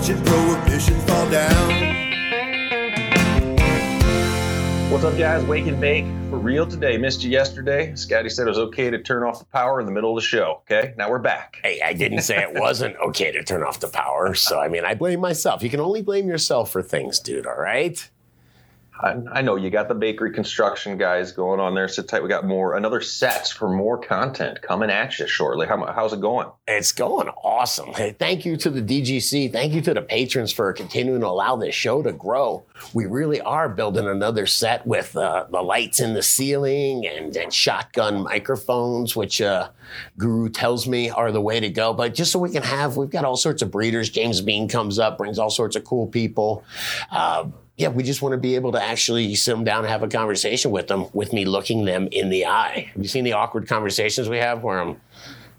watching prohibition fall down. What's up, guys? Wake and bake for real today. Missed you yesterday. Scotty said it was okay to turn off the power in the middle of the show. Okay, now we're back. Hey, I didn't say it wasn't okay to turn off the power. So, I mean, I blame myself. You can only blame yourself for things, dude, all right? I, I know you got the bakery construction guys going on there. Sit tight. We got more, another sets for more content coming at you shortly. How, how's it going? It's going awesome. Hey, thank you to the DGC. Thank you to the patrons for continuing to allow this show to grow. We really are building another set with uh, the lights in the ceiling and, and shotgun microphones, which uh, Guru tells me are the way to go. But just so we can have, we've got all sorts of breeders. James Bean comes up, brings all sorts of cool people. Uh, yeah, we just want to be able to actually sit them down and have a conversation with them, with me looking them in the eye. Have you seen the awkward conversations we have where I'm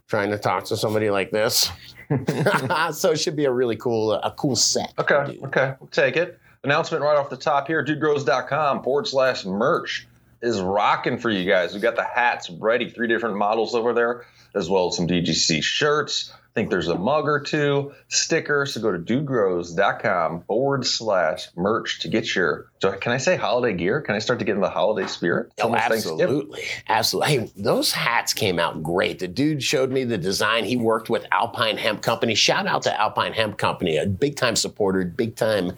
trying to talk to somebody like this? so it should be a really cool, uh, a cool set. Okay, dude. okay, we'll take it. Announcement right off the top here dudegrows.com forward slash merch is rocking for you guys. We've got the hats ready, three different models over there, as well as some DGC shirts. I think there's a mug or two, sticker. So go to dudegrows.com forward slash merch to get your, so can I say holiday gear? Can I start to get in the holiday spirit? Oh, absolutely. Absolutely. Hey, those hats came out great. The dude showed me the design. He worked with Alpine Hemp Company. Shout out to Alpine Hemp Company, a big time supporter, big time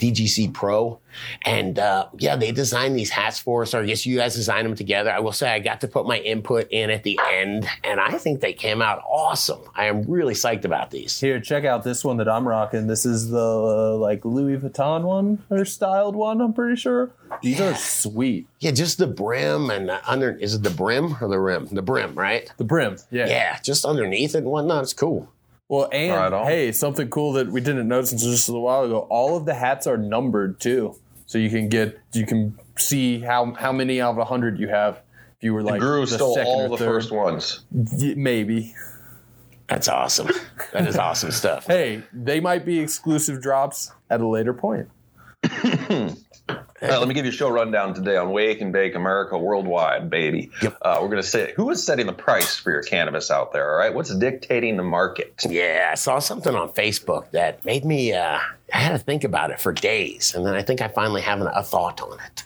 DGC pro. And uh, yeah, they designed these hats for us, or I guess you guys designed them together. I will say I got to put my input in at the end, and I think they came out awesome. I am really psyched about these. Here, check out this one that I'm rocking. This is the uh, like Louis Vuitton one or styled one. I'm pretty sure these are sweet. Yeah, just the brim and the under. Is it the brim or the rim? The brim, right? The brim, yeah. Yeah, just underneath it and whatnot. It's cool. Well, and Right hey, something cool that we didn't notice until just a little while ago. All of the hats are numbered too, so you can get you can see how how many out of a hundred you have. If you were like Guru the stole second all or the third. first ones. Y- maybe. That's awesome. That is awesome stuff. Hey, they might be exclusive drops at a later point. Uh, let me give you a show rundown today on Wake and Bake America Worldwide, baby. Yep. Uh, we're going to say who is setting the price for your cannabis out there, all right? What's dictating the market? Yeah, I saw something on Facebook that made me. Uh, I had to think about it for days, and then I think I finally have an, a thought on it.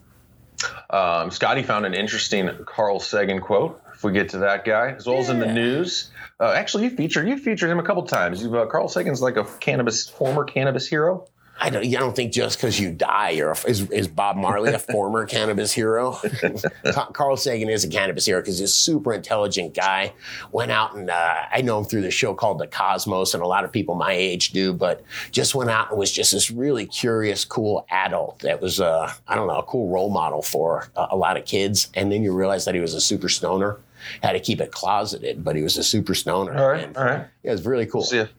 Um, Scotty found an interesting Carl Sagan quote. If we get to that guy, as well as in the news. Uh, actually, you featured you featured him a couple times. You've, uh, Carl Sagan's like a cannabis former cannabis hero. I don't. I don't think just because you die, you're a, is, is Bob Marley a former cannabis hero? Carl Sagan is a cannabis hero because he's a super intelligent guy. Went out and uh, I know him through the show called The Cosmos, and a lot of people my age do. But just went out and was just this really curious, cool adult that was, uh, I don't know, a cool role model for a, a lot of kids. And then you realize that he was a super stoner. Had to keep it closeted, but he was a super stoner. All right, And, all right. Yeah, it was really cool. See if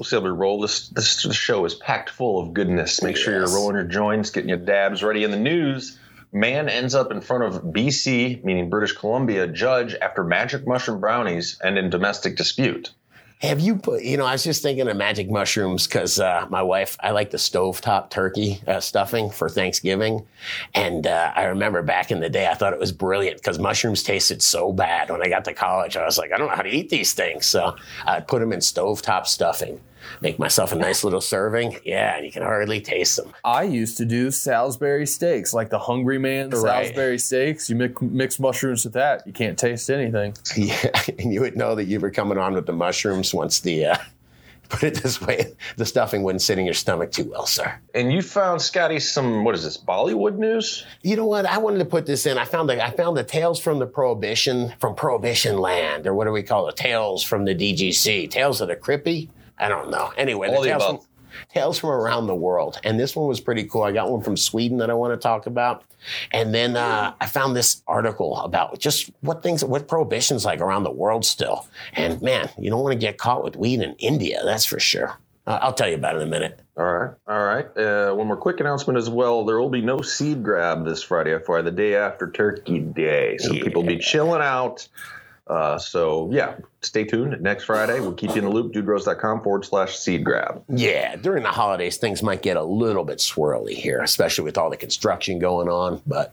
we'll see how we roll. This this show is packed full of goodness. Make sure Yes. you're rolling your joints, getting your dabs ready. In the news, man ends up in front of BC, meaning British Columbia, judge after magic mushroom brownies and in domestic dispute. Have you put, you know, I was just thinking of magic mushrooms because uh, my wife, I like the stovetop turkey uh, stuffing for Thanksgiving. And uh, I remember back in the day, I thought it was brilliant because mushrooms tasted so bad. When I got to college, I was like, I don't know how to eat these things. So I put them in stovetop stuffing, make myself a nice little serving. Yeah, and you can hardly taste them. I used to do Salisbury steaks, like the Hungry Man Right. Salisbury steaks. You mix, mix mushrooms with that, you can't taste anything. Yeah, and you would know that you were coming on with the mushrooms once the, uh, put it this way, the stuffing wouldn't sit in your stomach too well, sir. And you found Scotty some what is this Bollywood news? You know what? I wanted to put this in. I found the I found the tales from the Prohibition from Prohibition Land, or what do we call it? Tales from the DGC, Tales of the Crippy. I don't know. Anyway, All the tales above. from, tales from around the world, and this one was pretty cool. I got one from Sweden that I want to talk about, and then uh, I found this article about just what things, what prohibition's like around the world still. And man, you don't want to get caught with weed in India, that's for sure. Uh, I'll tell you about it in a minute. All right, all right. Uh, one more quick announcement as well. There will be no seed grab this Friday, FYI, the day after Turkey Day. So people be chilling out. Uh, so yeah, stay tuned. Next Friday, we'll keep you in the loop. dudegrows.com forward slash seed grab. Yeah, during the holidays, things might get a little bit swirly here, especially with all the construction going on. But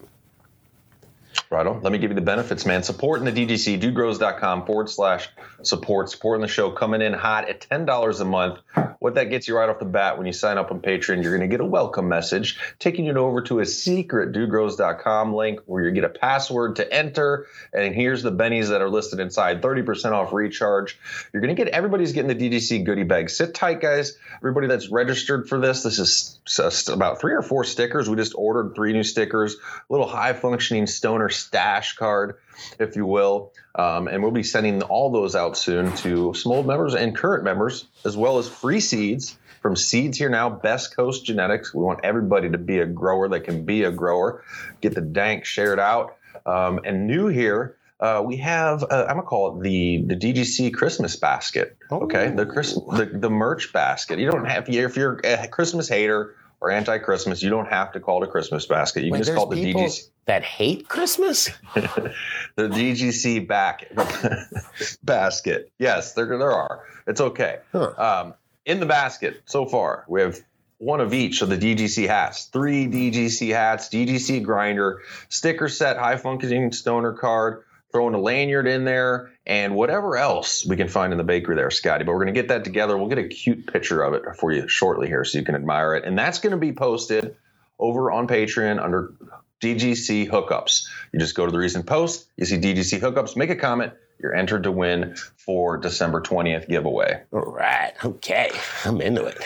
Right on. Let me give you the benefits, man. Supporting the DGC, dudegrows.com forward slash support. Supporting the show coming in hot at $10 a month. What that gets you right off the bat when you sign up on Patreon, you're going to get a welcome message taking you over to a secret dudegrows.com link where you get a password to enter. And here's the bennies that are listed inside 30% off recharge. You're going to get everybody's getting the DGC goodie bag. Sit tight, guys. Everybody that's registered for this, this is about three or four stickers. We just ordered three new stickers, a little high functioning stoner stash card, if you will. Um, and we'll be sending all those out soon to some old members and current members, as well as free seeds from Seeds Here Now, Best Coast Genetics. We want everybody to be a grower that can be a grower. Get the dank shared out. Um, and new here, uh, we have uh, I'm gonna call it the the DGC Christmas basket. Okay, the Chris the, the merch basket. You don't have if you're a Christmas hater or anti-Christmas, you don't have to call it a Christmas basket. You Wait, can just call it the DGC that hate Christmas. the DGC back basket. Yes, there there are. It's okay. Huh. Um, in the basket so far, we have one of each of the DGC hats, three DGC hats, DGC grinder, sticker set, high functioning stoner card, throwing a lanyard in there, and whatever else we can find in the bakery there, Scotty. But we're going to get that together. We'll get a cute picture of it for you shortly here so you can admire it. And that's going to be posted over on Patreon under DGC hookups. You just go to the recent post, you see DGC hookups, make a comment. You're entered to win for December 20th giveaway. All right. Okay. I'm into it.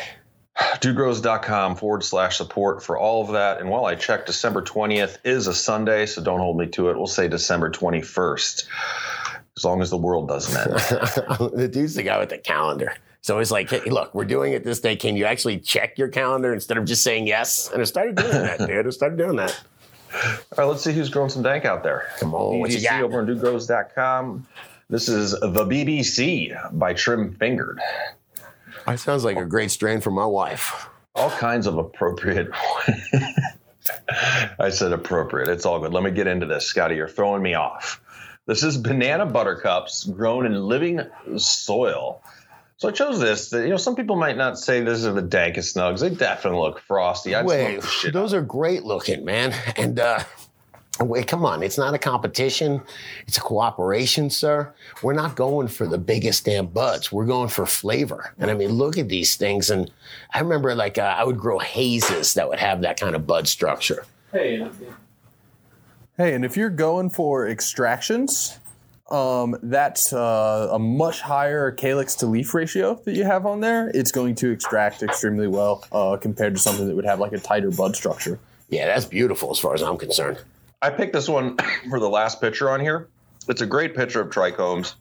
dudegrows.com forward slash support for all of that. And while I check, December 20th is a Sunday, so don't hold me to it. We'll say December 21st, as long as the world doesn't end. the dude's the guy with the calendar. So it's like, hey, look, we're doing it this day. Can you actually check your calendar instead of just saying yes? And I started doing that, dude. I started doing that. All right, let's see who's growing some dank out there. Come on, what you got? over on dudegrows.com. This is the BBC by Trim Fingered. That sounds like a great strain for my wife. all kinds of appropriate. I said appropriate. It's all good. Let me get into this, Scotty. You're throwing me off. This is banana buttercups grown in living soil. So I chose this. You know, some people might not say this are the dankest nugs. They definitely look frosty. I'd Wait, smoke the shit those are great looking, man. And uh, wait, come on, it's not a competition; it's a cooperation, sir. We're not going for the biggest damn buds. We're going for flavor. And I mean, look at these things. And I remember, like, uh, I would grow hazes that would have that kind of bud structure. Hey, hey, and if you're going for extractions, um, that's uh, a much higher calyx to leaf ratio that you have on there. It's going to extract extremely well uh, compared to something that would have like a tighter bud structure. Yeah, that's beautiful as far as I'm concerned. I picked this one for the last picture on here. It's a great picture of trichomes,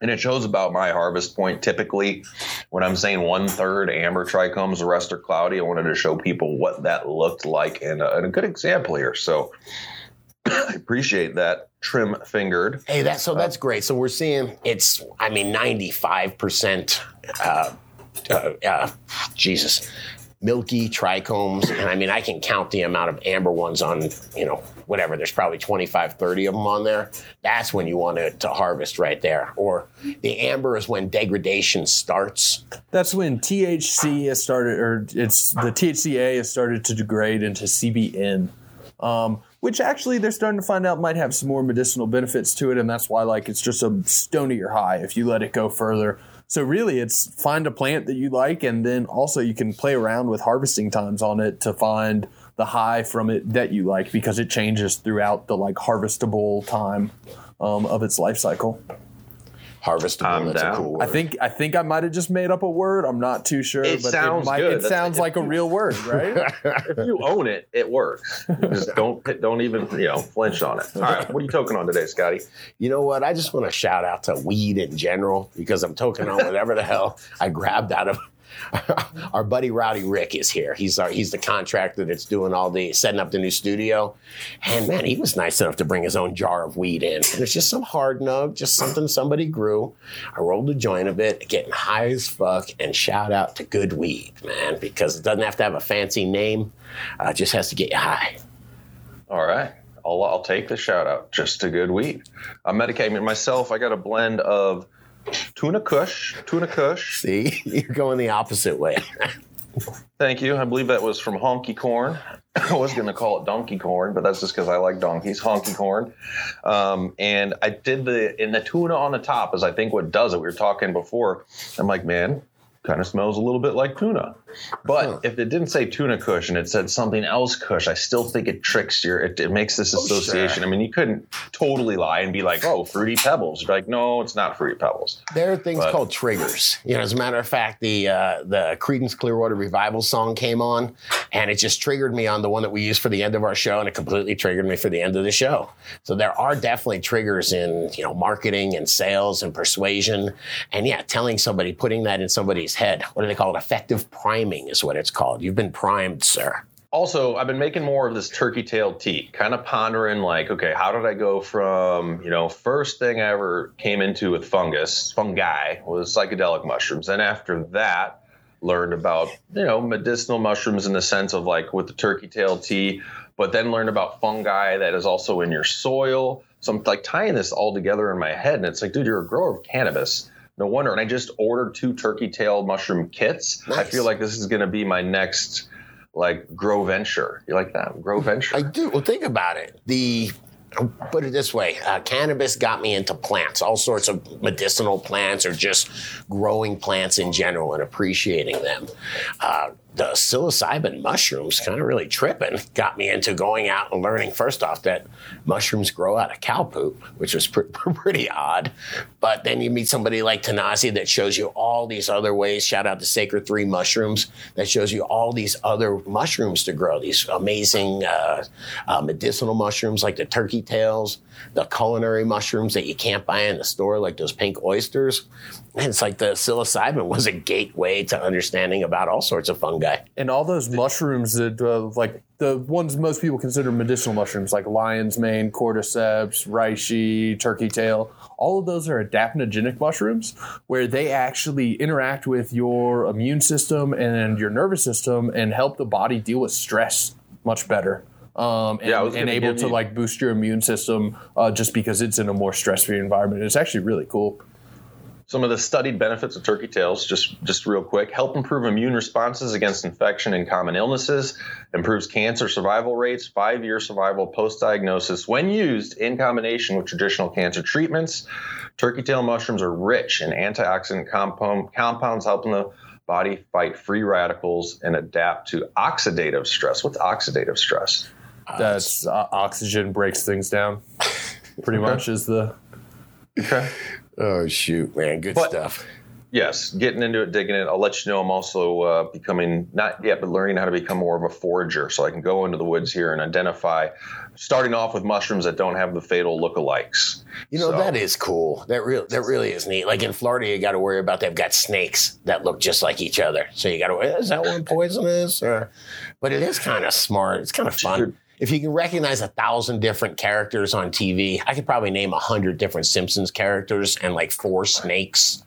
and it shows about my harvest point. Typically, when I'm saying one third amber trichomes, the rest are cloudy. I wanted to show people what that looked like, and a, and a good example here. So I appreciate that trim fingered. Hey, that so that's great. So we're seeing it's, I mean, ninety-five percent. Uh, uh, uh, Jesus, milky trichomes, and I mean, I can count the amount of amber ones on, you know, whatever. There's probably 25, 30 of them on there. That's when you want to, to harvest right there. Or the amber is when degradation starts. That's when THC has started, or it's the THCA has started to degrade into CBN, um, which actually they're starting to find out might have some more medicinal benefits to it, and that's why like it's just a stonier high if you let it go further. So really, it's find a plant that you like, and then also you can play around with harvesting times on it to find the high from it that you like because it changes throughout the like harvestable time um, of its life cycle. Harvestable. I'm that's down. a cool word. I think I think I might have just made up a word. I'm not too sure, It but sounds it, might, good. it That's- sounds like a real word, right? If you own it, it works. Just don't don't even you know flinch on it. All right, what are you toking on today, Scotty? You know what? I just want to shout out to weed in general because I'm toking on whatever the hell I grabbed out of. our buddy Rowdy Rick is here. He's our he's the contractor that's doing all the setting up the new studio. And man, he was nice enough to bring his own jar of weed in. And it's just some hard nug, just something somebody grew. I rolled a joint of it, getting high as fuck, and shout out to good weed, man, because it doesn't have to have a fancy name. Uh, it just has to get you high. All right. I'll, I'll take the shout out. Just a good weed. I'm medicating myself. I got a blend of tuna kush, tuna kush. See, you're going the opposite way. Thank you. I believe that was from Honky Corn. I was going to call it Donkey Corn, but that's just because I like donkeys. Honky Corn. Um, and I did the, and the tuna on the top is I think what does it. We were talking before. I'm like, man, kind of smells a little bit like tuna. But if it didn't say tuna kush and it said something else kush, I still think it tricks your, it, it makes this Oh, sure. association. I mean, you couldn't totally lie and be like, oh, fruity pebbles. You're like, no, it's not fruity pebbles. There are things But- called triggers. You know, as a matter of fact, the uh, the Creedence Clearwater Revival song came on, and it just triggered me on the one that we used for the end of our show, and it completely triggered me for the end of the show. So there are definitely triggers in you know marketing and sales and persuasion, and yeah, telling somebody, putting that in somebody's head. What do they call it? Effective priming is what it's called. You've been primed, sir. also i've been making more of this turkey tail tea kind of pondering like okay how did i go from you know first thing i ever came into with fungus fungi was psychedelic mushrooms and after that learned about you know medicinal mushrooms in the sense of like with the turkey tail tea but then learned about fungi that is also in your soil so i'm like tying this all together in my head and it's like dude you're a grower of cannabis no wonder and i just ordered two turkey tail mushroom kits i feel like this is going to be my next like grow venture. You like that? Grow venture. I do. Well, think about it. The I'll put it this way: uh, cannabis got me into plants, all sorts of medicinal plants, or just growing plants in general and appreciating them. Uh, the psilocybin mushrooms, kind of really tripping, got me into going out and learning. First off, that mushrooms grow out of cow poop, which was pre- pretty odd. But then you meet somebody like Tanasi that shows you all these other ways. Shout out to Sacred Three Mushrooms that shows you all these other mushrooms to grow. These amazing uh, uh, medicinal mushrooms like the turkey tails, the culinary mushrooms that you can't buy in the store, like those pink oysters. And it's like the psilocybin was a gateway to understanding about all sorts of fungi. And all those mushrooms that, uh, like the ones most people consider medicinal mushrooms, like lion's mane, cordyceps, reishi, turkey tail, all of those are adaptogenic mushrooms where they actually interact with your immune system and your nervous system and help the body deal with stress much better. Um, and, Yeah, and able to you- like boost your immune system uh, just because it's in a more stress-free environment. It's actually really cool. Some of the studied benefits of turkey tails, just just real quick, help improve immune responses against infection and common illnesses, improves cancer survival rates, five year survival post diagnosis when used in combination with traditional cancer treatments. Turkey tail mushrooms are rich in antioxidant compound, compounds, helping the body fight free radicals and adapt to oxidative stress. What's oxidative stress? That's uh, oxygen breaks things down. Pretty much is the Okay. Oh shoot, man, good But- stuff. Yes, getting into it, digging it. I'll let you know I'm also uh, becoming, not yet, but learning how to become more of a forager so I can go into the woods here and identify, starting off with mushrooms that don't have the fatal lookalikes. You know So- that is cool. That real that really is neat. Like in Florida, you got to worry about they've got snakes that look just like each other. So you got to is that one poisonous or? But it is kind of smart. It's kind of fun. Sure. If you can recognize a thousand different characters on TV, I could probably name a hundred different Simpsons characters and like four snakes.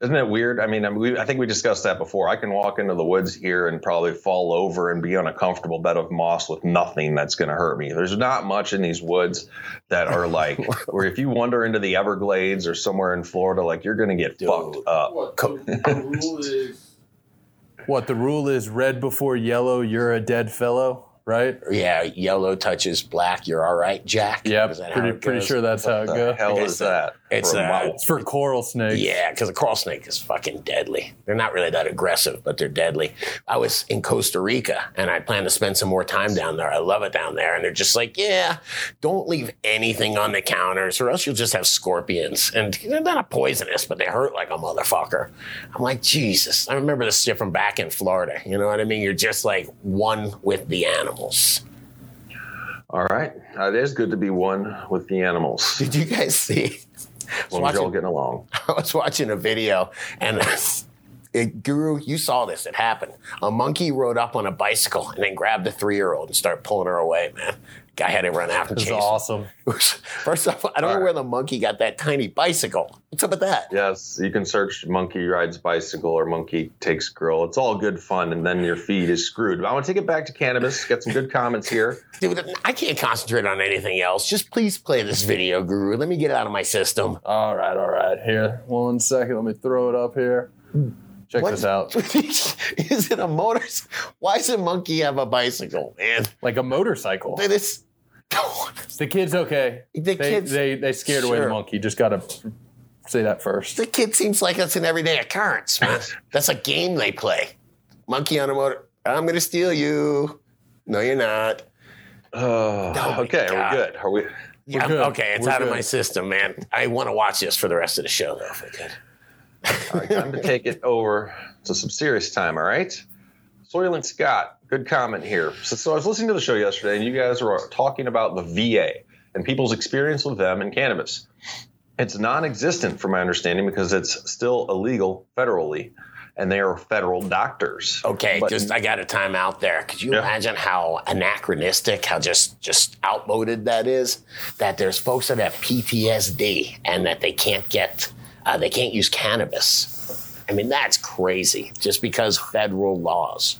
Isn't it weird? I mean, I, mean, we, I think we discussed that before. I can walk into the woods here and probably fall over and be on a comfortable bed of moss with nothing that's going to hurt me. There's not much in these woods that are like, where if you wander into the Everglades or somewhere in Florida, like you're going to get Dude. fucked up. What the, the rule is what the rule is: red before yellow, you're a dead fellow, right? Yeah, yellow touches black. You're all right, Jack. Yep, Is that how pretty pretty sure that's how it The goes. hell is that? It's, For a uh, It's for coral snakes. Yeah, because a coral snake is fucking deadly. They're not really that aggressive, but they're deadly. I was in Costa Rica and I plan to spend some more time down there. I love it down there. And they're just like, yeah, don't leave anything on the counters or else you'll just have scorpions. And they're not poisonous, but they hurt like a motherfucker. I'm like, Jesus. I remember this shit from back in Florida. You know what I mean? You're just like one with the animals. All right. Uh, it is good to be one with the animals. Did you guys see? When watching- getting along. I was watching a video and it, Guru, you saw this. It happened. A monkey rode up on a bicycle and then grabbed a three year old and started pulling her away, man. Guy had to run after and It's chase. her. awesome. First off, I don't know where the monkey got that tiny bicycle. What's up with that? Yes, you can search monkey rides bicycle or monkey takes girl. It's all good fun, and then your feed is screwed. But I want to take it back to cannabis. Get some good comments here. Dude, I can't concentrate on anything else. Just please play this video, Guru. Let me get it out of my system. All right, all right. Here, one second. Let me throw it up here. Check What- this out. is it a motor? Why does a monkey have a bicycle, man? Like a motorcycle. This. The kid's okay. The they, kid's- they they scared away the monkey. Just gotta say that first. The kid seems like that's an everyday occurrence, man. that's a game they play. Monkey on a motor. I'm gonna steal you. No, you're not. Uh, my okay, are we good? Are we? Yeah, good. okay, it's We're out of my system, man. I want to watch this for the rest of the show, though, if I could. All right, time to take it over to some serious time. All right, Soylent Scott, good comment here. So, so I was listening to the show yesterday, and you guys were talking about the VA and people's experience with them and cannabis. It's non-existent, from my understanding, because it's still illegal federally, and they are federal doctors. Okay, But- just I got a time out there. Could you Yeah. imagine how anachronistic, how just just outmoded that is? That there's folks that have PTSD and that they can't get, uh, they can't use cannabis. I mean, that's crazy. Just because federal laws,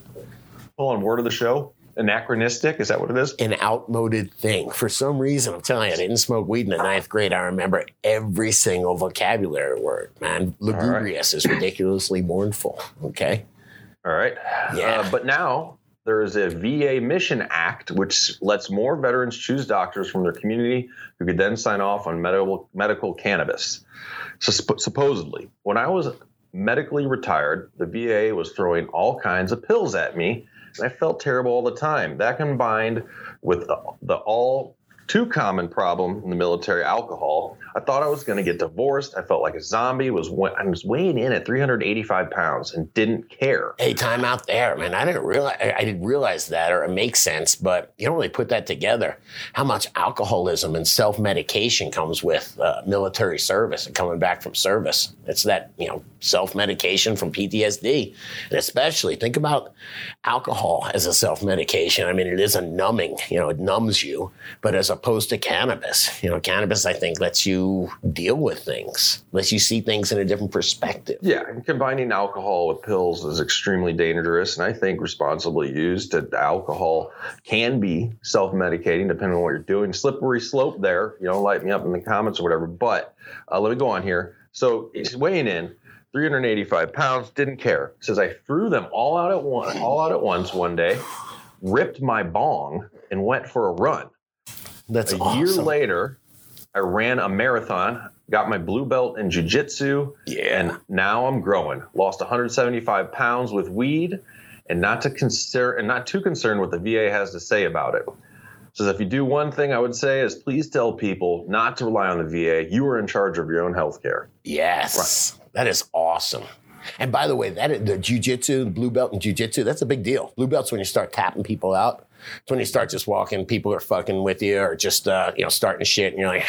Hold on, word of the show. Anachronistic, is that what it is? an outmoded thing. For some reason, I'm telling you, I didn't smoke weed in the ninth grade. I remember every single vocabulary word. Man, lugubrious is ridiculously mournful. Okay. All right. Yeah. Uh, but now there is a VA Mission Act, which lets more veterans choose doctors from their community who could then sign off on medical medical cannabis. So supp- supposedly, when I was medically retired, the VA was throwing all kinds of pills at me, I felt terrible all the time. That combined with the, the all too common problem in the military alcohol. I thought I was going to get divorced. I felt like a zombie. Was I was weighing in at 385 pounds and didn't care. Hey, time out there, man. I didn't realize I didn't realize that, or it makes sense, but you don't really put that together. How much alcoholism and self medication comes with uh, military service and coming back from service? It's that you know self medication from PTSD, and especially think about alcohol as a self medication. I mean, it is a numbing. You know, it numbs you, but as opposed to cannabis, you know, cannabis I think lets you deal with things, unless you see things in a different perspective. Yeah, and combining alcohol with pills is extremely dangerous, and I think responsibly used, alcohol can be self-medicating depending on what you're doing. Slippery slope there. You know, light me up in the comments or whatever. But uh, let me go on here. So he's weighing in. 385 pounds, didn't care. Says I threw them all out at one, all out at once one day, ripped my bong, and went for a run. That's A awesome. year later, I ran a marathon, got my blue belt in jujitsu, Yeah. and now I'm growing. Lost 175 pounds with weed, and not to concern and not too concerned what the VA has to say about it. Says if you do one thing, I would say is please tell people not to rely on the VA. You are in charge of your own health care. Yes, that is awesome. And by the way, that is, the jujitsu, the blue belt in jujitsu, that's a big deal. Blue belt's when you start tapping people out. It's when you start just walking, people are fucking with you, or just uh, you know starting shit, and you're like,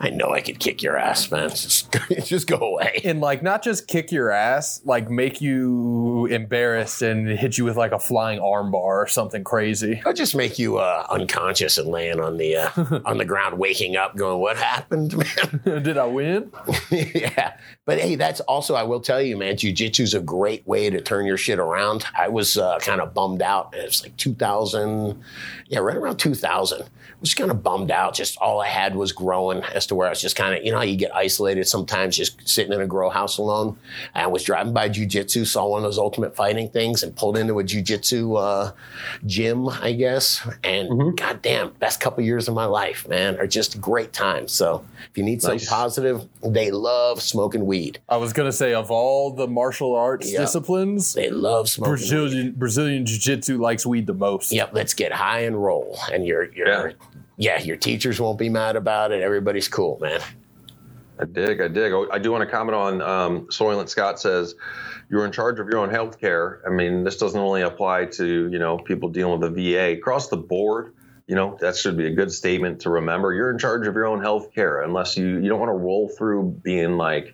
I know I could kick your ass, man. Just, just go away. And like not just kick your ass, like make you embarrassed and hit you with like a flying armbar or something crazy. I'll just make you uh, unconscious and laying on the uh, on the ground, waking up, going, "What happened, man?" Did I win? yeah. But hey, that's also, I will tell you, man, jujitsu's a great way to turn your shit around. I was uh, kind of bummed out. It was like 2000, yeah, right around 2000. I was kind of bummed out. Just all I had was growing as to where I was just kind of, you know, you get isolated sometimes just sitting in a grow house alone. And I was driving by jujitsu, saw one of those ultimate fighting things and pulled into a jujitsu uh, gym, I guess. And goddamn, best couple years of my life, man, are just great times. So if you need something Nice. positive, they love smoking weed. I was gonna say of all the martial arts Yeah. disciplines, They love smoking weed. Brazilian Brazilian Jiu-Jitsu likes weed the most. Yep, let's get high and roll. And your your Yeah. Yeah. your teachers won't be mad about it. Everybody's cool, man. I dig, I dig. I do want to comment on um, Soylent Scott says you're in charge of your own health care. I mean, this doesn't only apply to you know people dealing with the VA across the board. You know that should be a good statement to remember. You're in charge of your own health care, unless you you don't want to roll through being like,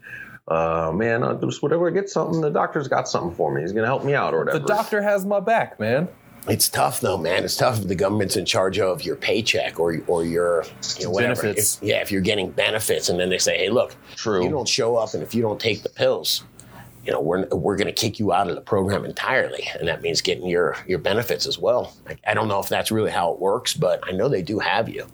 uh, man, uh, just whatever I get something, the doctor's got something for me. He's gonna help me out or whatever. The doctor has my back, man. It's tough though, man. It's tough if the government's in charge of your paycheck or or your you know, whatever. Benefits. If- yeah, if you're getting benefits, and then they say, "Hey, look, True. you don't show up, and if you don't take the pills, you know, we're we're going to kick you out of the program entirely, and that means getting your your benefits as well." I, I don't know if that's really how it works, but I know they do have you.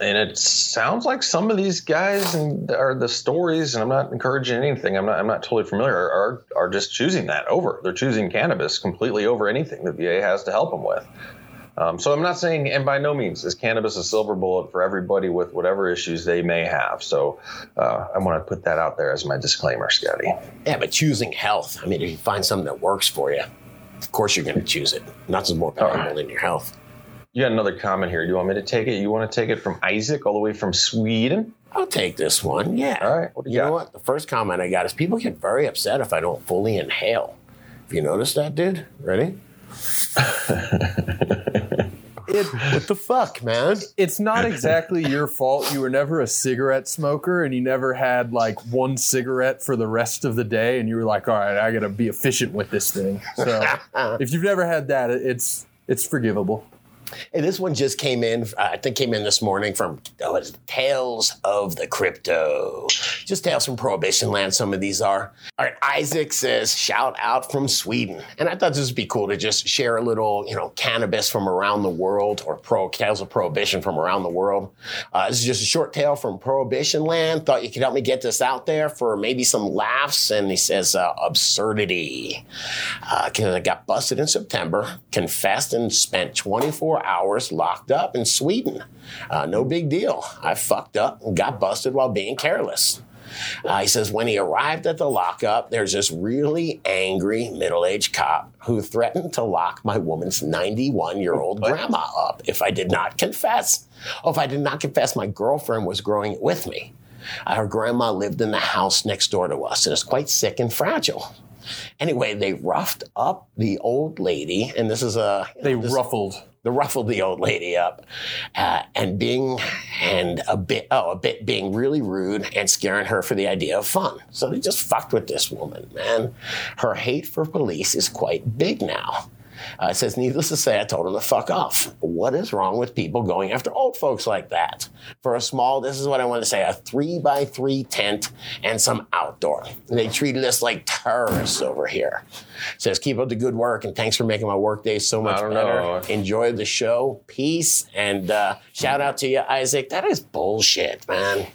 And it sounds like some of these guys and are the stories and i'm not encouraging anything i'm not i'm not totally familiar are are just choosing that over they're choosing cannabis completely over anything the va has to help them with Um, so I'm not saying, and by no means is cannabis a silver bullet for everybody with whatever issues they may have. So uh, I want to put that out there as my disclaimer, Scotty. Yeah, but choosing health. I mean, if you find something that works for you, of course you're going to choose it. Nothing's more valuable than your health. You got another comment here. Do you want me to take it? You want to take it from Isaac all the way from Sweden? I'll take this one. Yeah. All right, you you know what? The first comment I got is people get very upset if I don't fully inhale. Have you noticed that, dude? Ready? It, What the fuck, man? it's not exactly your fault. You were never a cigarette smoker, and you never had like one cigarette for the rest of the day, and you were like, "All right, I got to be efficient with this thing." So, if you've never had that, it's it's forgivable. This one just came in. Uh, I think came in this morning from oh, Tales of the Crypto. Just tales from Prohibition Land. Some of these are. All right, Isaac says, "Shout out from Sweden," and I thought this would be cool to just share a little, you know, cannabis from around the world or pro tales of prohibition from around the world. Uh, this is just a short tale from Prohibition Land. Thought you could help me get this out there for maybe some laughs. And he says, uh, "Absurdity." because I got busted in September, confessed, and spent 24 hours locked up in Sweden. Uh, no big deal. I fucked up and got busted while being careless. Uh, he says when he arrived at the lockup, there's this really angry middle aged cop who threatened to lock my woman's 91 year old grandma up if I did not confess. Oh, if I did not confess, my girlfriend was growing it with me. Her grandma lived in the house next door to us and is quite sick and fragile. Anyway, they roughed up the old lady, and this is a you They know, this- ruffled. They ruffled the old lady up, uh, and being and a bit oh a bit being really rude and scaring her for the idea of fun. So they just fucked with this woman, man. Her hate for police is quite big now. Uh, it says, needless to say, I told him to fuck off. What is wrong with people going after old folks like that? For a small, this is what I want to say, a three by three tent and some outdoor. And they treated us like terrorists over here. says, keep up the good work and thanks for making my workday so much better. know. Enjoy the show. Peace. And uh, shout out to you, Isaac. That is bullshit, man.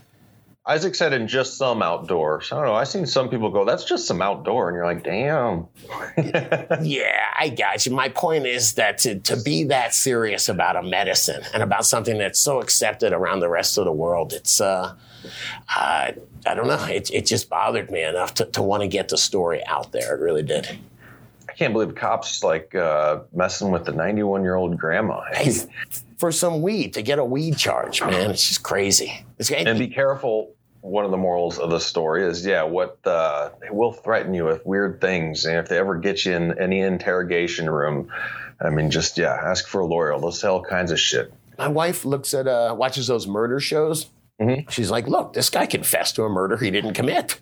Isaac said in just some outdoors. I don't know. I've seen some people go, that's just some outdoor. And you're like, damn. Yeah, I got you. My point is that to, to be that serious about a medicine and about something that's so accepted around the rest of the world, it's, uh, uh, I don't know, it, it just bothered me enough to, to want to get the story out there. It really did. I can't believe cops like uh, messing with the 91 year old grandma. For some weed, to get a weed charge, man, it's just crazy. It's, and be careful. One of the morals of the story is, yeah, what uh, they will threaten you with weird things, and if they ever get you in any interrogation room, I mean, just yeah, ask for a lawyer. They'll say all kinds of shit. my wife looks at uh watches those murder shows. She's like, "Look, this guy confessed to a murder he didn't commit,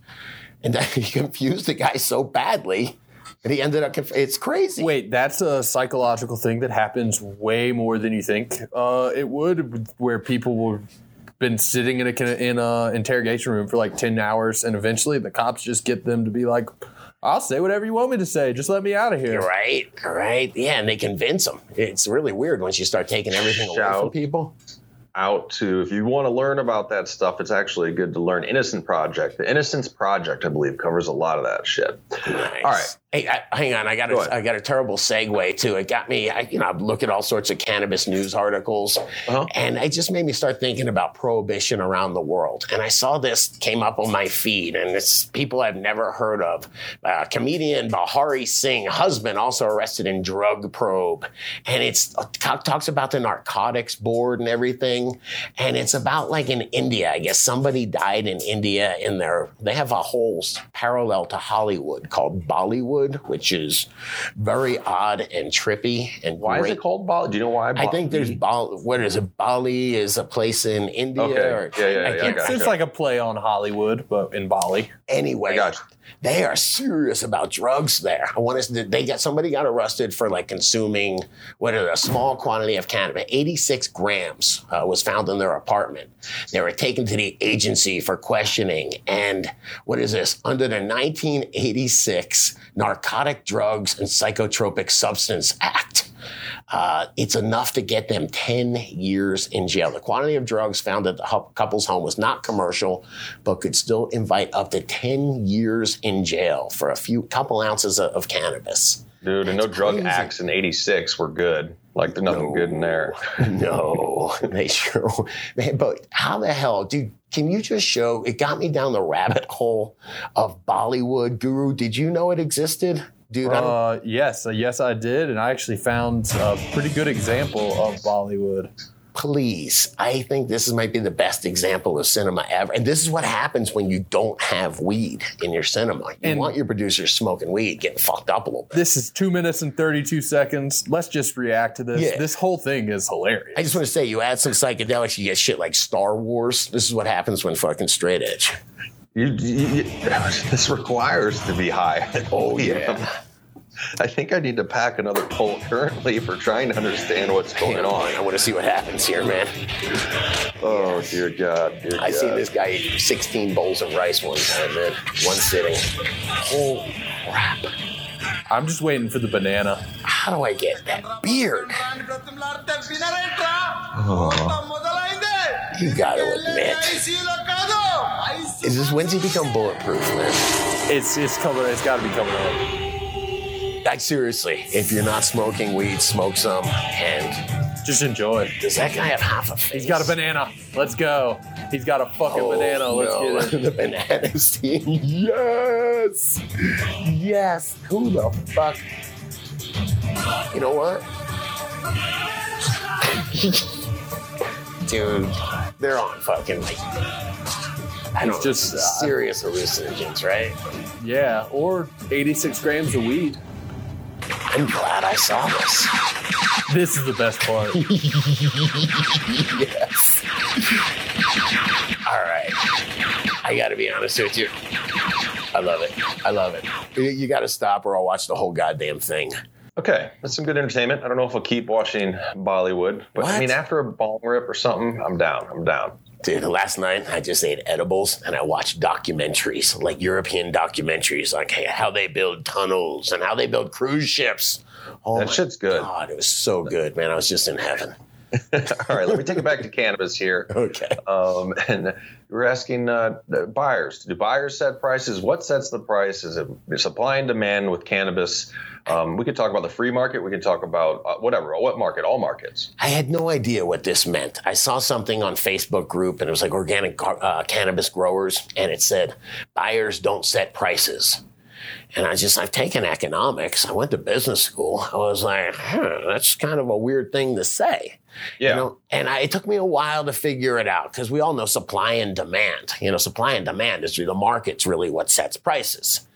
and then he confused the guy so badly, and he ended up. Conf- it's crazy. Wait, that's a psychological thing that happens way more than you think. Uh, it would, where people will been sitting in a in a interrogation room for like ten hours, and eventually the cops just get them to be like, "I'll say whatever you want me to say. Just let me out of here." Right, right, yeah, and they convince them. It's really weird once you start taking everything away from people. Out to if you want to learn about that stuff, it's actually good to learn Innocent Project. The Innocence Project, I believe, covers a lot of that shit. Nice. All right. Hey, I, hang on. I got Go a, ahead. I got a terrible segue too. It got me. I, you know, I look at all sorts of cannabis news articles, Uh-huh. and it just made me start thinking about prohibition around the world. And I saw this came up on my feed, and it's people I've never heard of. Uh, comedian Bharti Singh, husband, also arrested in drug probe, and it's uh, talks about the narcotics board and everything. And it's about like in India. I guess somebody died in India in their. They have a whole parallel to Hollywood called Bollywood, which is very odd and trippy and Why great. is it called Bali? Do you know why? I think there's Bali. What is it? Bali is a place in India. Okay. Or, Yeah, yeah, yeah, I It's you. like a play on Hollywood, but in Bali. Anyway, I got you. They are serious about drugs there. I want to. They got somebody got arrested for like consuming what is a small quantity of cannabis. Eighty six grams uh, was found in their apartment. They were taken to the agency for questioning. And what is this? Under the 1986 Narcotic Drugs and Psychotropic Substance Act. Uh, it's enough to get them 10 years in jail. The quantity of drugs found at the couple's home was not commercial, but could still invite up to 10 years in jail for a few couple ounces of, of cannabis. Dude, and no drug crazy. acts in 86 were good. Like, there's nothing good in there. no, they sure. Man, but how the hell, dude? Can you just show? It got me down the rabbit hole of Bollywood Guru. Did you know it existed, dude? Uh, yes, uh, yes, I did, and I actually found a pretty good example of Bollywood. please, I think this is, might be the best example of cinema ever. And this is what happens when you don't have weed in your cinema. You And- want your producers smoking weed, getting fucked up a little bit. This is two minutes and thirty-two seconds. Let's just react to this. Yeah. This whole thing is hilarious. I just want to say, you add some psychedelics, you get shit like Star Wars. This is what happens when fucking straight edge. You, you, you- this requires to be high. Oh, yeah. I think I need to pack another pole currently for trying to understand what's going on, I want to see what happens here, man. Oh, dear God. Dear I God. seen this guy eat 16 bowls of rice one time, man. One sitting. Holy crap. I'm just waiting for the banana. How do I get that beard? Oh. You gotta admit. Is this when's he become bulletproof, man? It's it's coming. It's got to be coming up. Like seriously, if you're not smoking weed, smoke some. And Just enjoy. does that guy have half a face? He's got a banana. Let's go. He's got a fucking Oh, banana. Let's no. get it. the banana steam. Yes. Yes. Who the fuck? You know what? Dude, they're on fucking like I don't just, uh, serious hallucinogens, right? Yeah, or 86 grams of weed. I'm glad I saw this. This is the best part. yes. All right. I got to be honest with you. I love it. I love it. You, you got to stop or I'll watch the whole goddamn thing. Okay, that's some good entertainment. I don't know if I'll keep watching Bollywood, but I mean, after a bong rip or something, I'm down. I'm down. Dude, last night I just ate edibles and I watched documentaries, like European documentaries, like how they build tunnels and how they build cruise ships. Oh That shit's good. God, it was so good, man. I was just in heaven. All right, let me take it back to cannabis here. Okay. Um, and we're asking uh, buyers do buyers set prices? What sets the price? Is it supply and demand with cannabis? Um, we could talk about the free market. We could talk about uh, whatever. What market? All markets. I had no idea what this meant. I saw something on Facebook group and it was like organic uh, cannabis growers and it said buyers don't set prices. And I just, I've taken economics. I went to business school. I was like, huh, that's kind of a weird thing to say. Yeah. You know, and I, it took me a while to figure it out because we all know supply and demand. You know, supply and demand is the market's really what sets prices.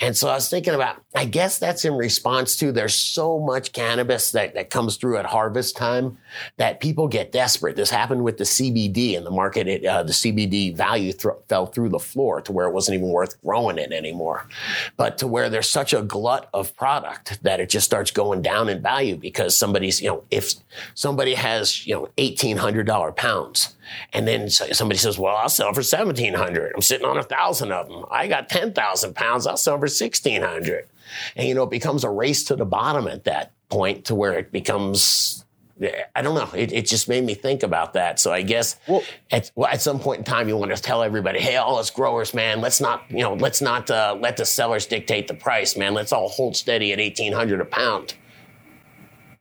And so I was thinking about, I guess that's in response to there's so much cannabis that, that comes through at harvest time that people get desperate. This happened with the CBD in the market. It, uh, the CBD value thr fell through the floor to where it wasn't even worth growing it anymore. But to where there's such a glut of product that it just starts going down in value because somebody's, you know, if somebody has, you know, $1,800 pounds and then somebody says, well, I'll sell for 1700 I'm sitting on a thousand of them. I got 10,000 pounds. I'll sell for 1600 And, you know, it becomes a race to the bottom at that point to where it becomes, I don't know. It, it just made me think about that. So I guess Well- at, well, at some point in time, you want to tell everybody, hey, all us growers, man, let's not, you know, let's not uh, let the sellers dictate the price, man. Let's all hold steady at 1800 a pound.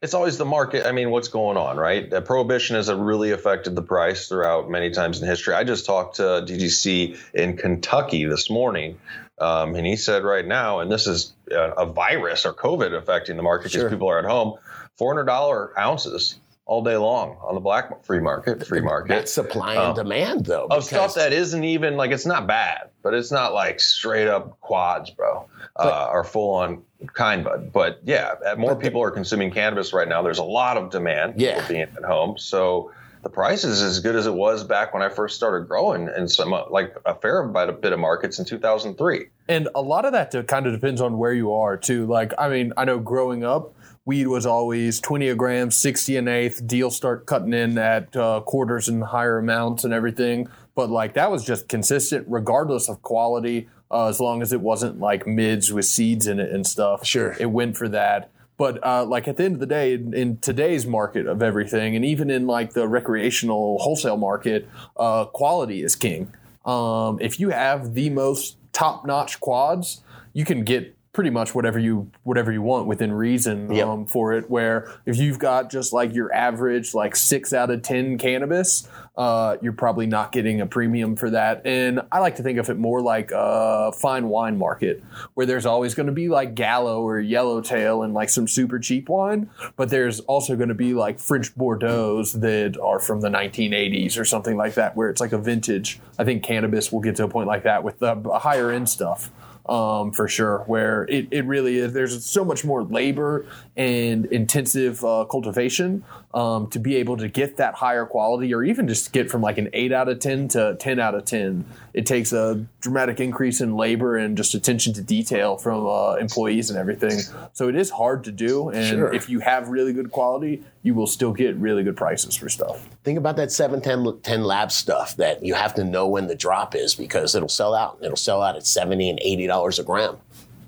It's always the market. I mean, what's going on, right? Uh, prohibition has really affected the price throughout many times in history. I just talked to DGC in Kentucky this morning, um, and he said right now, and this is uh, a virus or COVID affecting the market because Sure. people are at home, four hundred dollar ounces all day long on the black free market, free market. That's supply and Oh. demand, though. of stuff that isn't even like it's not bad, but it's not like straight up quads, bro, uh, or full on kind bud. But yeah, uh, more But the- people are consuming cannabis right now. There's a lot of demand. Yeah. people being at home, so the price is as good as it was back when I first started growing, and some uh, like a fair bit of, bit of markets in 2003. And a lot of that kind of depends on where you are too. Like, I mean, I know growing up, weed was always 20 a gram, 60 an eighth. Deals start cutting in at uh, quarters and higher amounts and everything. But like that was just consistent, regardless of quality. Uh, as long as it wasn't like mids with seeds in it and stuff. Sure. it went for that. But uh, like at the end of the day, in, in today's market of everything, and even in like the recreational wholesale market, uh, quality is king. Um, if you have the most top notch quads, you can get pretty much whatever you whatever you want within reason Yep. um, for it. Where if you've got just like your average like six out of ten cannabis, uh, you're probably not getting a premium for that. And I like to think of it more like a fine wine market, where there's always going to be like Gallo or Yellowtail and like some super cheap wine, but there's also going to be like French Bordeaux's that are from the 1980s or something like that, where it's like a vintage. I think cannabis will get to a point like that with the higher end stuff um, for sure, where it, it really is. There's so much more labor and intensive uh, cultivation um, to be able to get that higher quality, or even just get from like an 8 out of 10 to 10 out of 10. It takes a dramatic increase in labor and just attention to detail from uh, employees and everything. So it is hard to do. And Sure. if you have really good quality, you will still get really good prices for stuff. Think about that 710 10 lab stuff that you have to know when the drop is because it'll sell out. It'll sell out at 70 and $80 a gram.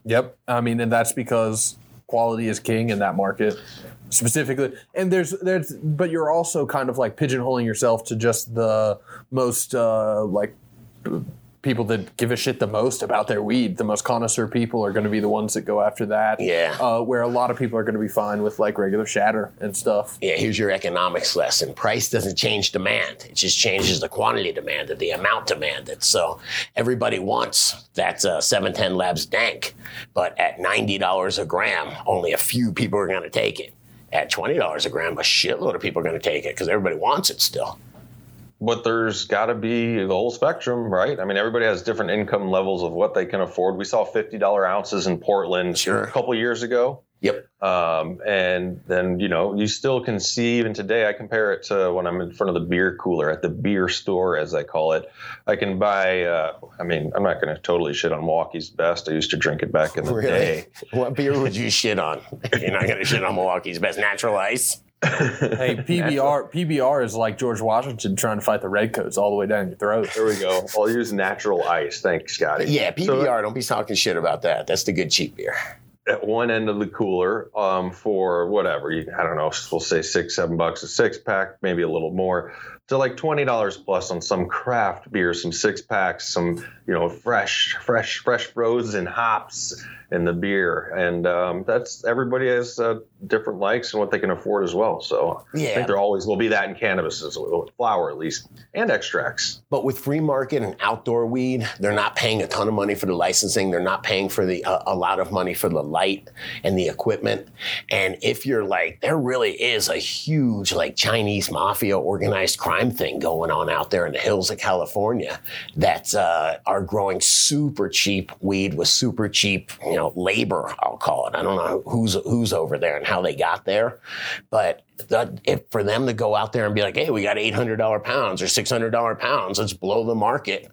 Yep. I mean, and that's because quality is king in that market specifically. And there's there's but you're also kind of like pigeonholing yourself to just the most uh like people that give a shit the most about their weed. The most connoisseur people are going to be the ones that go after that. Yeah. Uh, where a lot of people are going to be fine with like regular shatter and stuff. Yeah, here's your economics lesson. Price doesn't change demand. It just changes the quantity demanded, the amount demanded. So everybody wants that uh, 710 Labs dank, but at $90 a gram, only a few people are going to take it. At $20 a gram, a shitload of people are going to take it because everybody wants it still. But there's got to be the whole spectrum, right? I mean, everybody has different income levels of what they can afford. We saw $50 ounces in Portland Sure. a couple years ago. Yep. Um, and then, you know, you still can see even today, I compare it to when I'm in front of the beer cooler at the beer store, as I call it. I can buy, uh, I mean, I'm not going to totally shit on Milwaukee's best. I used to drink it back in the day. What beer would you shit on? You're not going to shit on Milwaukee's best natural ice. Hey, PBR PBR is like George Washington trying to fight the redcoats all the way down your throat. There we go. I'll use natural ice. Thanks, Scotty. Yeah, So- PBR. don't be talking shit about that. That's the good cheap beer. at one end of the cooler um, for whatever you, I don't know, we'll say six, seven bucks a six pack, maybe a little more, to like twenty dollars plus on some craft beer, some six packs, some you know fresh, fresh, fresh frozen hops in the beer, and um, that's everybody has uh, different likes and what they can afford as well. So I think there always will be that in cannabis as well, flower at least, and extracts. But with free market and outdoor weed, they're not paying a ton of money for the licensing. They're not paying for the uh, a lot of money for the light and the equipment. And if you're like, there really is a huge like Chinese mafia organized crime thing going on out there in the hills of California that uh, are growing super cheap weed with super cheap, you know, labor. I'll call it. I don't know who's who's over there and how they got there, but that, if for them to go out there and be like, "Hey, we got eight hundred dollar pounds or six hundred dollar pounds, let's blow the market,"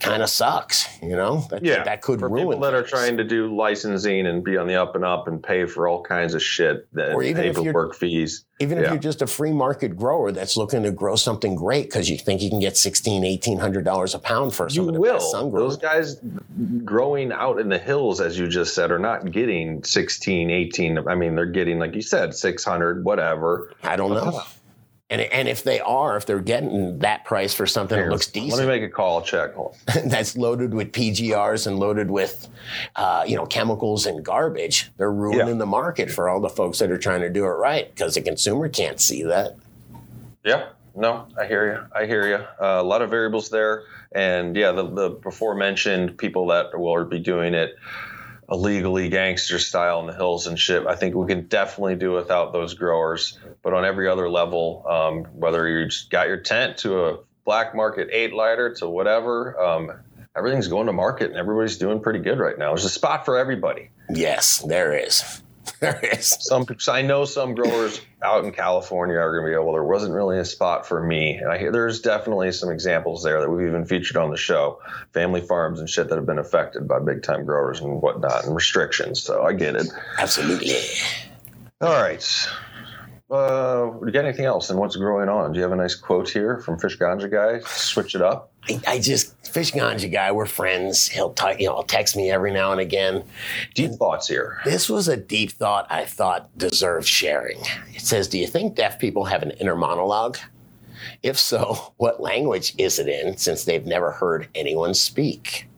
kind of sucks. You know, that, Yeah, that could for ruin people that are trying to do licensing and be on the up and up and pay for all kinds of shit that Or even paperwork fees. Even if you're just a free market grower that's looking to grow something great because you think you can get sixteen, eighteen hundred dollars $1,800 a pound for some You of the will. best sun growers. Those guys growing out in the hills, as you just said, are not getting 16, 18. I mean, they're getting, like you said, 600, whatever. I don't know. And, and if they are, if they're getting that price for something that looks decent, Let me make a call. Check. That's loaded with PGRs and loaded with, uh, you know, chemicals and garbage, they're ruining Yeah. the market for all the folks that are trying to do it right because the consumer can't see that. Yeah. No, I hear you. I hear you. Uh, a lot of variables there, and yeah, the, the before mentioned people that will be doing it illegally, gangster style in the hills and shit. I think we can definitely do without those growers. But on every other level, um, whether you got your tent to a black market eight lighter to whatever, um, everything's going to market, and everybody's doing pretty good right now. There's a spot for everybody. Yes, there is. There is. Some I know some growers out in California are going to be well. There wasn't really a spot for me, and I hear there's definitely some examples there that we've even featured on the show, family farms and shit that have been affected by big time growers and whatnot and restrictions. So I get it. Absolutely. All right, Uh, do you got anything else? And what's growing on? Do you have a nice quote here from Fish Ganja guy? Switch it up. I, I just fish ganja guy. We're friends. He'll t- you know text me every now and again. Deep thoughts here. This was a deep thought I thought deserved sharing. It says, "Do you think deaf people have an inner monologue? If so, what language is it in? Since they've never heard anyone speak."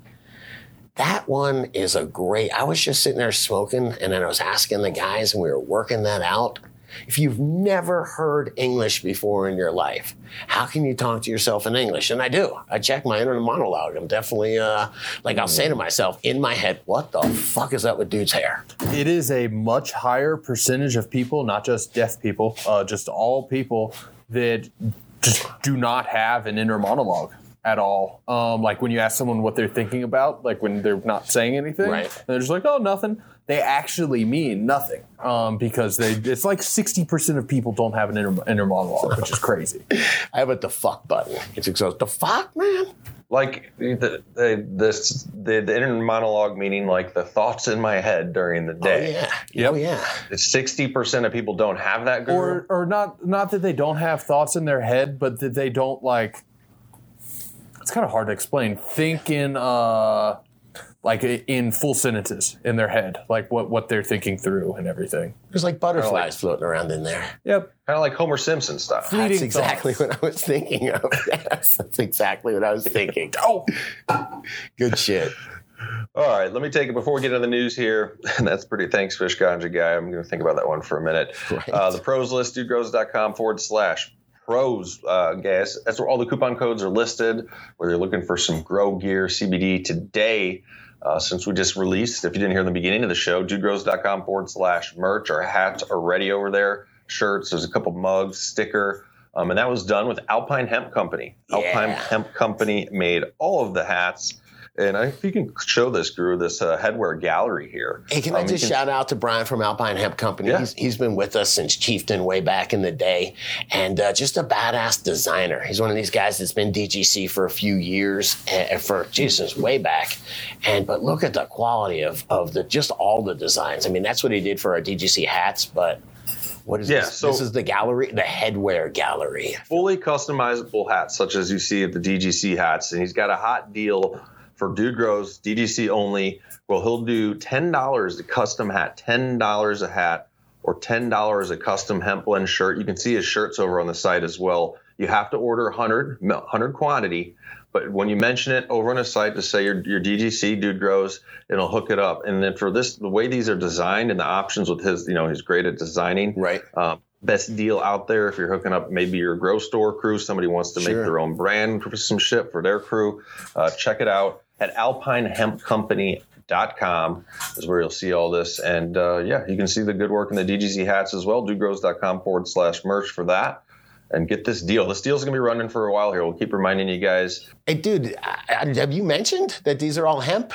That one is a great. I was just sitting there smoking, and then I was asking the guys, and we were working that out. If you've never heard English before in your life, how can you talk to yourself in English? And I do. I check my inner monologue. I'm definitely uh, like I'll say to myself in my head, "What the fuck is up with dude's hair?" It is a much higher percentage of people, not just deaf people, uh, just all people that just do not have an inner monologue at all. Um, like when you ask someone what they're thinking about, like when they're not saying anything, Right. and they're just like, "Oh, nothing." They actually mean nothing um, because they. It's like sixty percent of people don't have an inner, inner monologue, which is crazy. I have a the fuck button. it's just "The fuck, man." Like the the this the, the inner monologue meaning like the thoughts in my head during the day. Oh day. yeah. Yep. Oh yeah. Sixty percent of people don't have that. Guru. or or not not that they don't have thoughts in their head, but that they don't like. It's kind of hard to explain. Think in uh, like in full sentences in their head, like what what they're thinking through and everything. There's like butterflies floating around in there. Yep. kind of like Homer Simpson stuff. Fleeting That's exactly thoughts. what I was thinking of. That's exactly what I was thinking. Oh, Good shit. All right, let me take it before we get into the news here. And that's pretty. Thanks, Fish Ganja guy. I'm going to think about that one for a minute. Right. Uh, the pros list, dudegrows.com forward slash pros, uh, guys. That's where all the coupon codes are listed. Where you're looking for some grow gear CBD today. Uh, since we just released, if you didn't hear in the beginning of the show, dudegrows.com forward slash merch. Our hats are ready over there. Shirts, there's a couple mugs, sticker. Um, and that was done with Alpine Hemp Company. Yeah. Alpine Hemp Company made all of the hats. And I, if you can show this, Guru, this uh, headwear gallery here. Hey, can Um, I just can- shout out to Brian from Alpine Hemp Company? Yeah. He's, he's been with us since Chieftain way back in the day, and uh, just a badass designer. He's one of these guys that's been DGC for a few years, uh, for Jesus, way back. And but look at the quality of of the just all the designs. I mean, that's what he did for our DGC hats, but. What is Yeah, this? so- this is the gallery, the headwear gallery. fully customizable hats, such as you see at the DGC hats. And he's got a hot deal for Dude Grows, DGC only. Well, he'll do $10 a custom hat, $10 a hat, or $10 a custom hemp blend shirt. You can see his shirts over on the site as well. You have to order 100, 100 quantity. But when you mention it over on the site to say your, your DGC dude grows, it'll hook it up. And then for this, the way these are designed and the options with his, you know, he's great at designing. Right. Um, best deal out there if you're hooking up maybe your grow store crew, somebody wants to make their own brand for some shit for their crew. Uh, check it out at alpinehempcompany.com is where you'll see all this. And uh, yeah, you can see the good work in the DGC hats as well. Dudegrows.com forward slash merch for that. And get this deal. This deal's gonna be running for a while here. We'll keep reminding you guys. Hey, dude, I- I- have you mentioned that these are all hemp?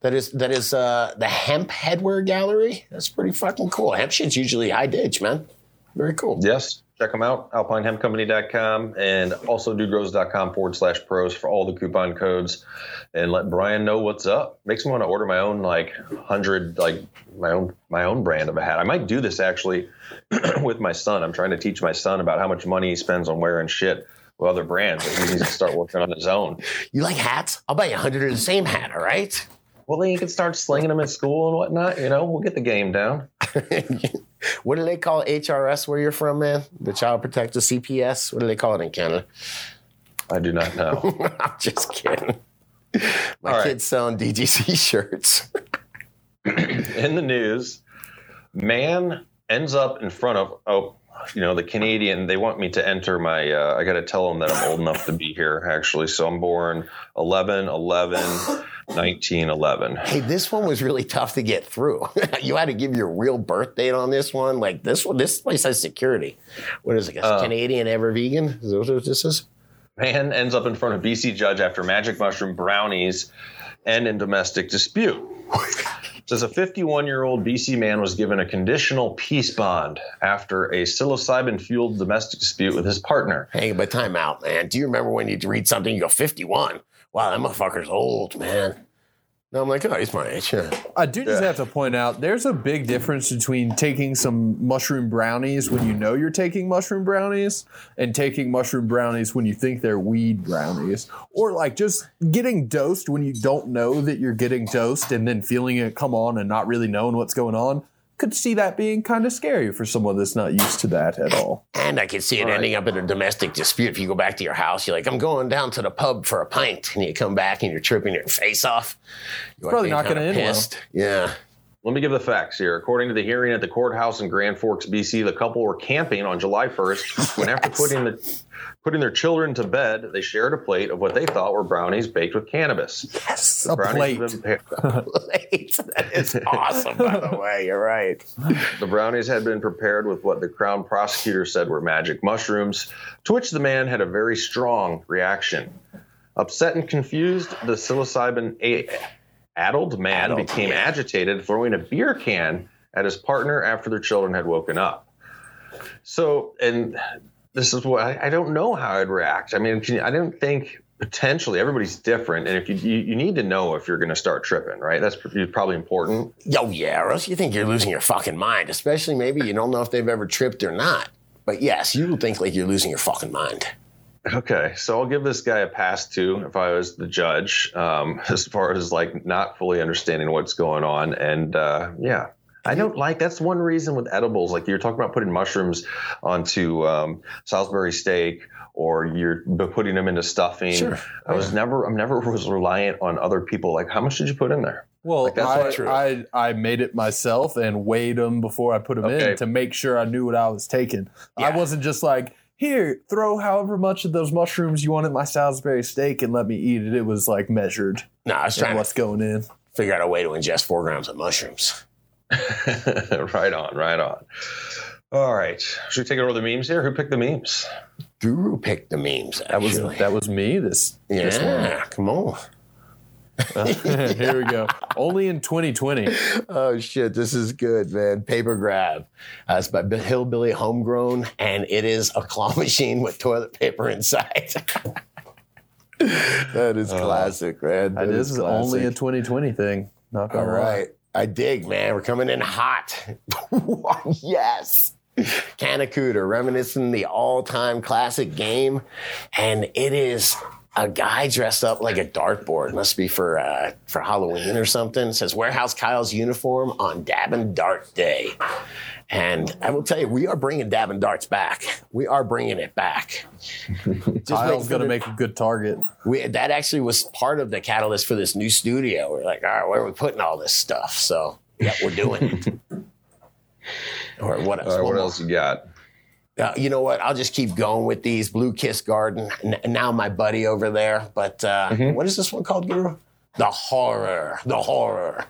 That is that is uh, the hemp headwear gallery. That's pretty fucking cool. Hemp shit's usually high ditch, man. Very cool. Yes, check them out. Alpinehempcompany.com and also dudegrows.com forward slash pros for all the coupon codes. And let Brian know what's up. Makes me want to order my own like hundred like my own my own brand of a hat. I might do this actually with my son. I'm trying to teach my son about how much money he spends on wearing shit with other brands. He needs to start working on his own. You like hats? I'll buy you a hundred of the same hat. All right. Well, then you can start slinging them at school and whatnot. You know, we'll get the game down. what do they call HRS where you're from, man? The Child Protective CPS. What do they call it in Canada? I do not know. I'm just kidding. My All right. kid's selling DGC shirts. in the news, man ends up in front of oh, you know, the Canadian. They want me to enter my. Uh, I got to tell them that I'm old enough to be here. Actually, so I'm born 11 11 19 11. Hey, this one was really tough to get through. you had to give your real birth date on this one. Like this one, this place has security. What is it? Uh, Canadian ever vegan? Is that what this is? Man ends up in front of BC judge after magic mushroom brownies and in domestic dispute. Says a 51 year old BC man was given a conditional peace bond after a psilocybin fueled domestic dispute with his partner. Hey, but time out, man. Do you remember when you read something, you go 51? Wow, that motherfucker's old, man. No, I'm like, oh, he's my age. Yeah. I do just Yeah. have to point out there's a big difference between taking some mushroom brownies when you know you're taking mushroom brownies and taking mushroom brownies when you think they're weed brownies. Or like just getting dosed when you don't know that you're getting dosed and then feeling it come on and not really knowing what's going on. Could see that being kind of scary for someone that's not used to that at all. And I could see it All right. ending up in a domestic dispute. If you go back to your house, you're like, I'm going down to the pub for a pint. And you come back and you're tripping your face off. You're Probably not gonna kinda end well. Yeah. Let me give the facts here. According to the hearing at the courthouse in Grand Forks, BC, the couple were camping on July 1st when, after putting the putting their children to bed, they shared a plate of what they thought were brownies baked with cannabis. Yes. A Brownies plate. pa- Plate. That is awesome, by the way. You're right. the brownies had been prepared with what the crown prosecutor said were magic mushrooms, to which the man had a very strong reaction. Upset and confused, the psilocybin a- addled man Addled, became agitated, throwing a beer can at his partner after their children had woken up. So, and this is what I, I don't know how I'd react. I mean, can, I don't think potentially everybody's different, and if you you, you need to know if you're going to start tripping, right? That's pr- probably important. Yo, yeah, or else you think you're losing your fucking mind, especially maybe you don't know if they've ever tripped or not. But yes, you think like you're losing your fucking mind. Okay, so I'll give this guy a pass too if I was the judge, um, as far as like not fully understanding what's going on. And uh, yeah, I don't like that's one reason with edibles. Like you're talking about putting mushrooms onto um, Salisbury steak, or you're putting them into stuffing. Sure. I was never, I'm never was reliant on other people. Like, how much did you put in there? Well, Like, that's I, true. I I made it myself and weighed them before I put them Okay. in to make sure I knew what I was taking. I wasn't just like, here, throw however much of those mushrooms you want in my Salisbury steak and let me eat it. It was like measured No, I was and trying to what's going in. figure out a way to ingest four grams of mushrooms. right on, right on. All right, should we take over the memes here? Who picked the memes? Guru picked the memes. That was actually. that was me. This this one. yeah. Come on. Here we go. Only in 2020. Oh shit, this is good, man. Paper grab. Uh, it's by Hillbilly Homegrown, and it is a claw machine with toilet paper inside. that is classic, man. That is only a 2020 thing. Not All gonna lie. I dig, man. We're coming in hot. yes. Canacuda, reminiscing the all-time classic game. And it is a guy dressed up like a dartboard. Must be for uh, for Halloween or something. It says Warehouse Kyle's uniform on Dab and Dart Day. And I will tell you, we are bringing Dab and Darts back. We are bringing it back. Kyle's gonna make a good target. we, that actually was part of the catalyst for this new studio. We're like, all right, where are we putting all this stuff? So, yeah, we're doing it. or what else? All right, One what more. else you got? Uh, you know what? I'll just keep going with these. Blue Kiss Garden. N- now my buddy over there. But uh, Mm-hmm. what is this one called, Guru? The horror, the horror,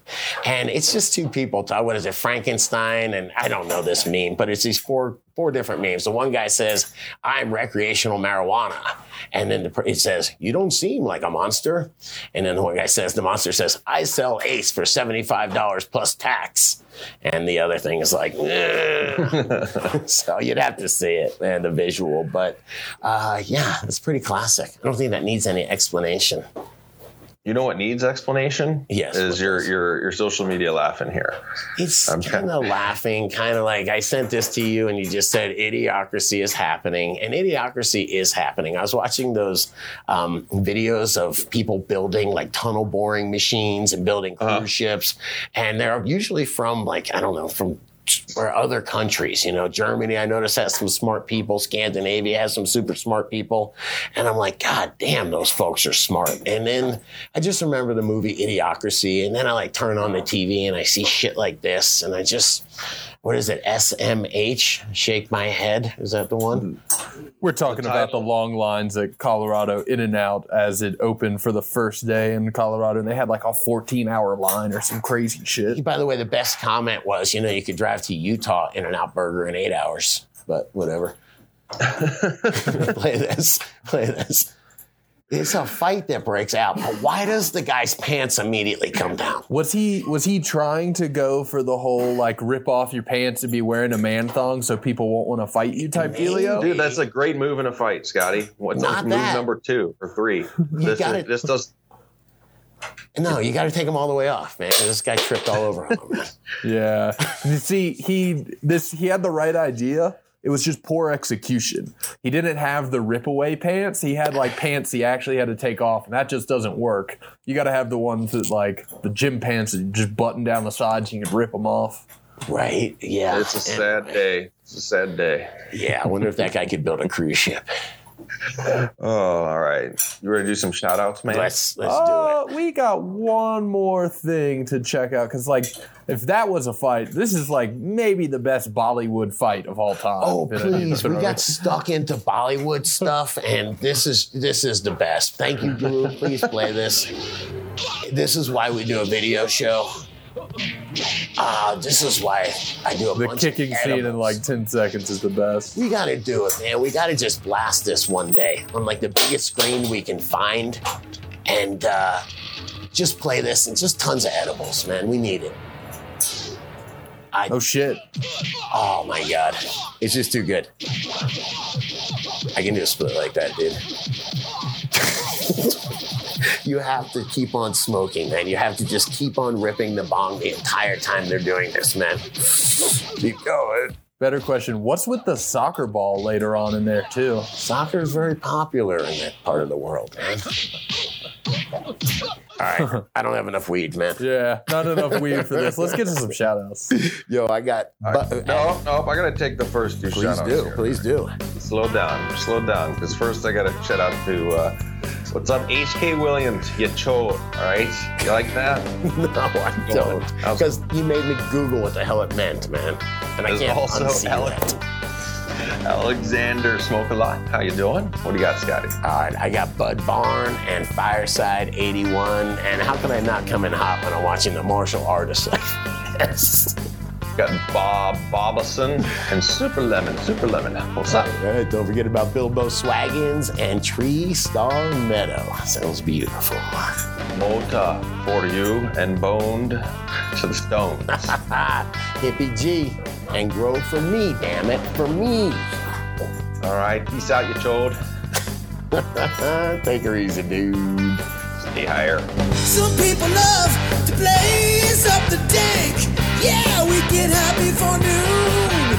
and it's just two people. What is it, Frankenstein? And I don't know this meme, but it's these four four different memes. The one guy says, "I'm recreational marijuana," and then the, it says, "You don't seem like a monster," and then the one guy says, "The monster says, I sell Ace for seventy five dollars plus tax," and the other thing is like, so you'd have to see it, and the visual. But uh, yeah, it's pretty classic. I don't think that needs any explanation. You know what needs explanation? Yes, Is your your your social media laughing here? It's I'm kind of laughing, kind of like I sent this to you and you just said idiocracy is happening. And idiocracy is happening. I was watching those um, videos of people building like tunnel boring machines and building cruise Uh-huh. ships. And they're usually from like, I don't know, from or other countries, you know, Germany, I noticed has some smart people. Scandinavia has some super smart people. And I'm like, God damn, those folks are smart. And then I just remember the movie Idiocracy. And then I like turn on the TV and I see shit like this. And I just, what is it? SMH? Shake my head. Is that the one? We're talking The about the long lines at Colorado In-N-Out as it opened for the first day in Colorado, and they had like a 14 hour line or some crazy shit. By the way, the best comment was, you know, you could drive to Utah In-N-Out Burger in eight hours, but whatever. play this. Play this. It's a fight that breaks out, but why does the guy's pants immediately come down? Was he was he trying to go for the whole like rip off your pants and be wearing a man thong so people won't want to fight you type dealio? Dude, that's a great move in a fight, Scotty. What's Not move that. number two or three? This, got is- it. this does No, you got to take him all the way off, man. This guy tripped all over him. Yeah. You see, he this he had the right idea. It was just poor execution. He didn't have the rip away pants. He had like pants he actually had to take off, and that just doesn't work. You got to have the ones that like the gym pants that you just button down the sides and you can rip them off. Right? Yeah. It's a And- sad day. It's a sad day. Yeah, I wonder if that guy could build a cruise ship. Oh, all right. You ready to do some shout outs, man? Let's let's Uh, we got one more thing to check out because, like, if that was a fight, this is like maybe the best Bollywood fight of all time. Oh please, we got stuck into Bollywood stuff, and this is this is the best. Thank you, Drew. Please play this. This is why we do a video show. Ah, this is why I do a the bunch kicking of scene in like ten seconds is the best. We gotta do it, man. We gotta just blast this one day on like the biggest screen we can find, and uh, just play this and just tons of edibles, man. We need it. I Oh shit! Oh my god. It's just too good. I can do a split like that, dude. you have to keep on smoking, man. You have to just keep on ripping the bong the entire time they're doing this, man. Keep going. Better question: What's with the soccer ball later on in there too? Soccer is very popular in that part of the world, man. All right. I don't have enough weed, man. Yeah, not enough weed for this. Let's get to some shout outs. Yo, I got. All right. no, no, I gotta take the first two Please shout outs. do. Please do. Slow down, slow down. Because first I gotta shout out to uh, what's up, HK Williams, you cho. All right, you like that? No, I don't. Because you made me Google what the hell it meant, man. And I There's can't also unsee Alec- that. Alexander Smoke a lot. How you doing? What do you got, Scotty? All right, I got Bud Barn and Fireside 81. And how can I not come in hot when I'm watching the martial artists like this? Got Bob Bobason and Super Lemon. Super Lemon. What's up? All right, don't forget about Bilbo Swaggins and Tree Star Meadow. Sounds beautiful. Mota for you and boned to the stones. Hippie G. And grow for me, damn it, for me. All right, peace out, you chode. Take her easy, dude. Stay higher. Some people love to blaze up the dank. Yeah, we get high before noon.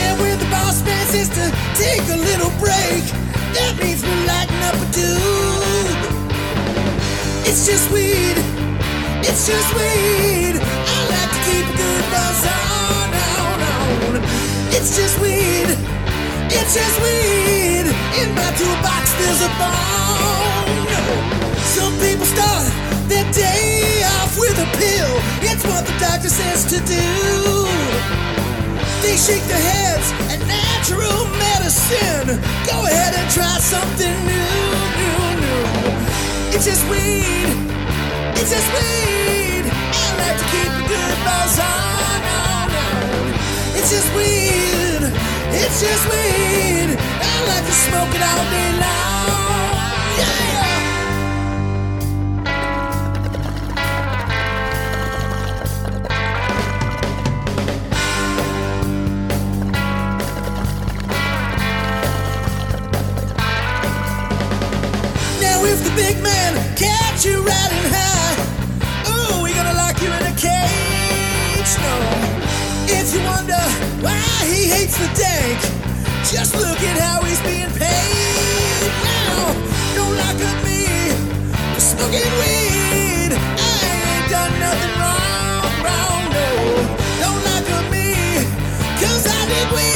And when the boss man to take a little break, that means we're lighting up a tube. It's just weed. It's just weed. I like to keep a good buzz on, on, on. It's just weed. It's just weed. In my toolbox, there's a bone. Some people start their day pill. It's what the doctor says to do. They shake their heads at natural medicine. Go ahead and try something new, new, new. It's just weed. It's just weed. I like to keep a good buzz on, on, on. It's just weed. It's just weed. I like to smoke it all day long. beats the dank. Just look at how he's being paid now. Don't knock at me for smoking weed. I ain't done nothing wrong, wrong, no. Don't knock at me, cause I did weed.